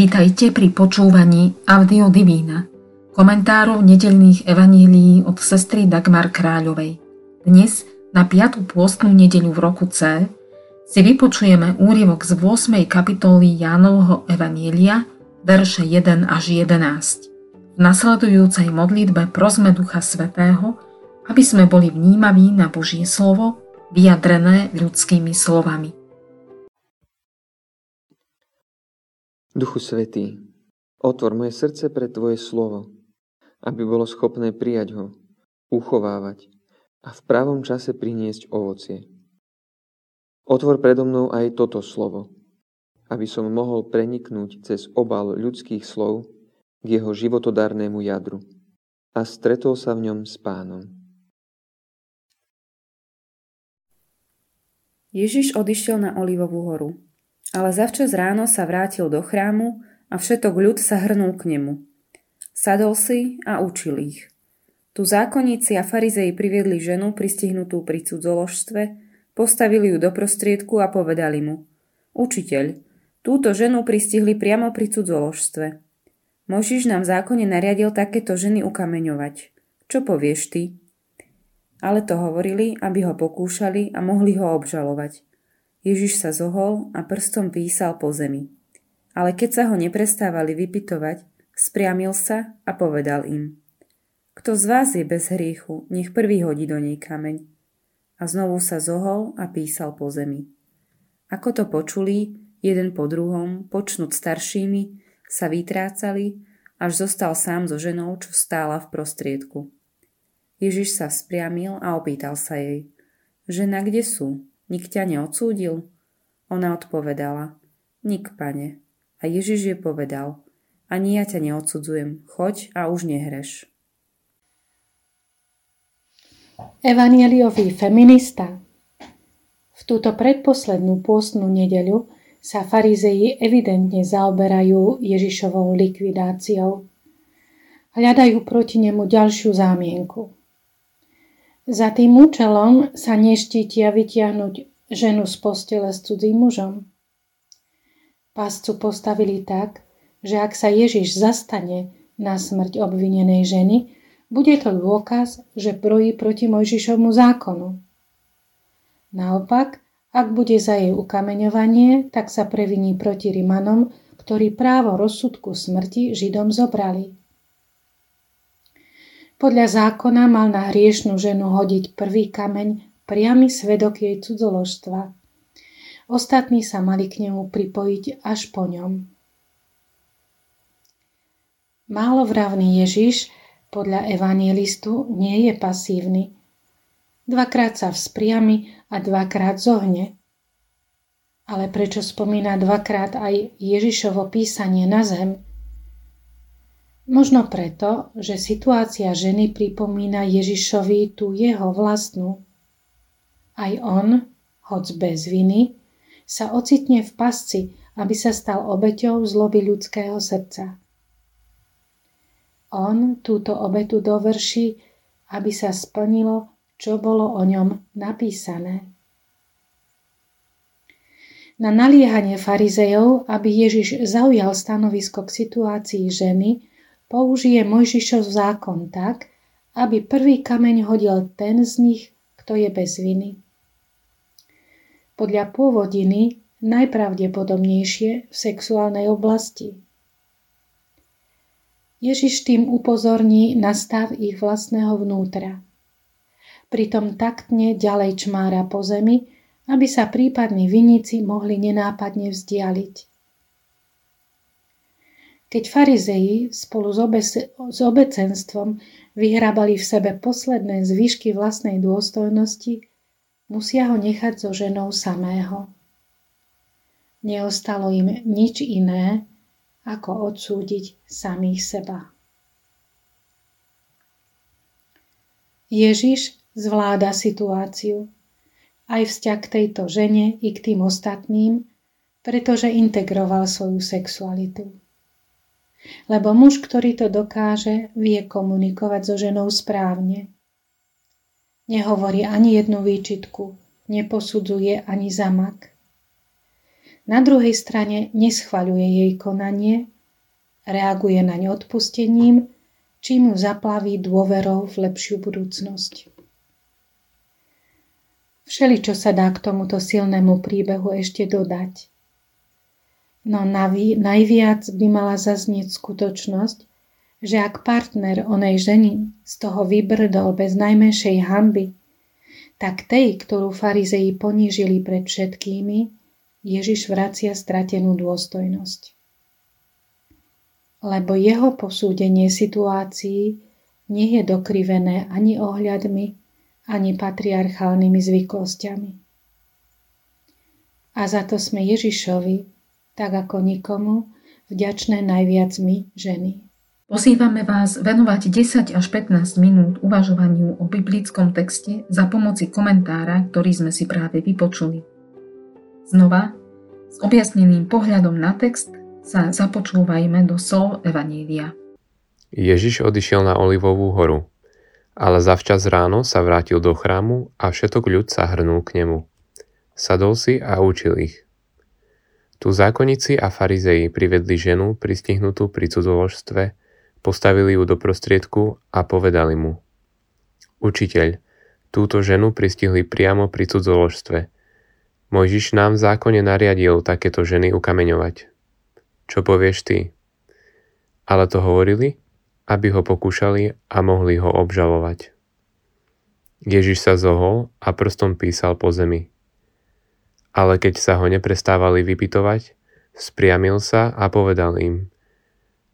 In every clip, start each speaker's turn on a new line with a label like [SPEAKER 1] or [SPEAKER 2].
[SPEAKER 1] Vítajte pri počúvaní Audio Divína, komentárov nedelných evanílií od sestry Dagmar Kráľovej. Dnes, na 5. pôstnu nedeľu v roku C, si vypočujeme úrievok z 8. kapitoly Jánovho evanília, verše 1 až 11. V nasledujúcej modlitbe prosme Ducha Svetého, aby sme boli vnímaví na Božie slovo, vyjadrené ľudskými slovami.
[SPEAKER 2] Duchu Svetý, otvor moje srdce pre Tvoje slovo, aby bolo schopné prijať ho, uchovávať a v pravom čase priniesť ovocie. Otvor predo mnou aj toto slovo, aby som mohol preniknúť cez obal ľudských slov k jeho životodárnemu jadru a stretol sa v ňom s pánom.
[SPEAKER 3] Ježiš odišiel na Olivovú horu. Ale zavčas ráno sa vrátil do chrámu a všetok ľud sa hrnul k nemu. Sadol si a učil ich. Tu zákonníci a farizeji priviedli ženu pristihnutú pri cudzoložstve, postavili ju do prostriedku a povedali mu Učiteľ, túto ženu pristihli priamo pri cudzoložstve. Možiš nám v zákone nariadil takéto ženy ukameňovať. Čo povieš ty? Ale to hovorili, aby ho pokúšali a mohli ho obžalovať. Ježiš sa zohol a prstom písal po zemi. Ale keď sa ho neprestávali vypitovať, spriamil sa a povedal im. Kto z vás je bez hriechu, nech prvý hodí do nej kameň. A znovu sa zohol a písal po zemi. Ako to počuli, jeden po druhom, počnúť staršími, sa vytrácali, až zostal sám so ženou, čo stála v prostriedku. Ježiš sa spriamil a opýtal sa jej. Žena, kde sú? Nik ťa neodsúdil? Ona odpovedala, nik, pane. A Ježiš je povedal, ani ja ťa neodsudzujem, choď a už nehreš.
[SPEAKER 4] Evangeliový feminista V túto predposlednú pôstnu nedeľu sa farizeji evidentne zaoberajú Ježišovou likvidáciou. Hľadajú proti nemu ďalšiu zámienku. Za tým účelom sa neštítia vytiahnuť ženu z postele s cudzím mužom. Páscu postavili tak, že ak sa Ježiš zastane na smrť obvinenej ženy, bude to dôkaz, že brojí proti Mojžišovmu zákonu. Naopak, ak bude za jej ukameňovanie, tak sa previní proti Rimanom, ktorí právo rozsudku smrti Židom zobrali. Podľa zákona mal na hriešnú ženu hodiť prvý kameň priamy svedok jej cudzoložstva. Ostatní sa mali k nemu pripojiť až po ňom. Málovravný Ježiš podľa evangelistu nie je pasívny. Dvakrát sa vzpriami a dvakrát zohne. Ale prečo spomína dvakrát aj Ježišovo písanie na zem – Možno preto, že situácia ženy pripomína Ježišovi tú jeho vlastnú. Aj on, hoc bez viny, sa ocitne v pasci, aby sa stal obeťou zloby ľudského srdca. On túto obetu dovrší, aby sa splnilo, čo bolo o ňom napísané. Na naliehanie farizejov, aby Ježiš zaujal stanovisko k situácii ženy, použije Mojžišov zákon tak, aby prvý kameň hodil ten z nich, kto je bez viny. Podľa pôvodiny najpravdepodobnejšie v sexuálnej oblasti. Ježiš tým upozorní na stav ich vlastného vnútra. Pritom taktne ďalej čmára po zemi, aby sa prípadní viníci mohli nenápadne vzdialiť. Keď farizeji spolu s, obe- s obecenstvom vyhrábali v sebe posledné zvyšky vlastnej dôstojnosti, musia ho nechať so ženou samého. Neostalo im nič iné, ako odsúdiť samých seba. Ježiš zvláda situáciu, aj vzťah k tejto žene i k tým ostatným, pretože integroval svoju sexualitu. Lebo muž, ktorý to dokáže, vie komunikovať so ženou správne. Nehovorí ani jednu výčitku, neposudzuje ani zamak. na druhej strane neschvaľuje jej konanie, reaguje na neodpustením, čím ju zaplaví dôverou v lepšiu budúcnosť. Všeli, čo sa dá k tomuto silnému príbehu ešte dodať. No navi, najviac by mala zaznieť skutočnosť, že ak partner onej ženy z toho vybrdol bez najmenšej hamby, tak tej, ktorú farizeji ponížili pred všetkými, Ježiš vracia stratenú dôstojnosť. Lebo jeho posúdenie situácií nie je dokrivené ani ohľadmi, ani patriarchálnymi zvyklosťami. A za to sme Ježišovi, tak ako nikomu, vďačné najviac my, ženy.
[SPEAKER 1] Pozývame vás venovať 10 až 15 minút uvažovaniu o biblickom texte za pomoci komentára, ktorý sme si práve vypočuli. Znova, s objasneným pohľadom na text sa započúvajme do slov Evanília.
[SPEAKER 5] Ježiš odišiel na Olivovú horu. Ale zavčas ráno sa vrátil do chrámu a všetok ľud sa hrnul k nemu. Sadol si a učil ich. Tu zákonníci a farizei privedli ženu pristihnutú pri cudzoložstve, postavili ju do prostriedku a povedali mu. Učiteľ, túto ženu pristihli priamo pri cudzoložstve. Mojžiš nám v zákone nariadil takéto ženy ukameňovať. Čo povieš ty? Ale to hovorili, aby ho pokúšali a mohli ho obžalovať. Ježiš sa zohol a prstom písal po zemi. Ale keď sa ho neprestávali vypitovať, spriamil sa a povedal im,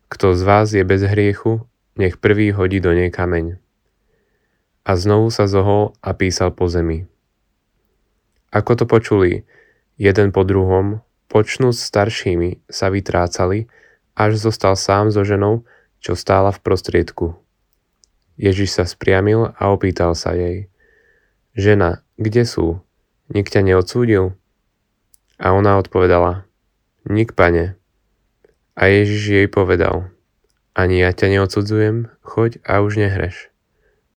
[SPEAKER 5] kto z vás je bez hriechu, nech prvý hodí do nej kameň. A znovu sa zohol a písal po zemi. Ako to počuli, jeden po druhom, počnúť staršími, sa vytrácali, až zostal sám so ženou, čo stála v prostriedku. Ježiš sa spriamil a opýtal sa jej. Žena, kde sú? Nik ťa neodsúdil? A ona odpovedala. Nik, pane. A Ježiš jej povedal. Ani ja ťa neodsudzujem, choď a už nehreš.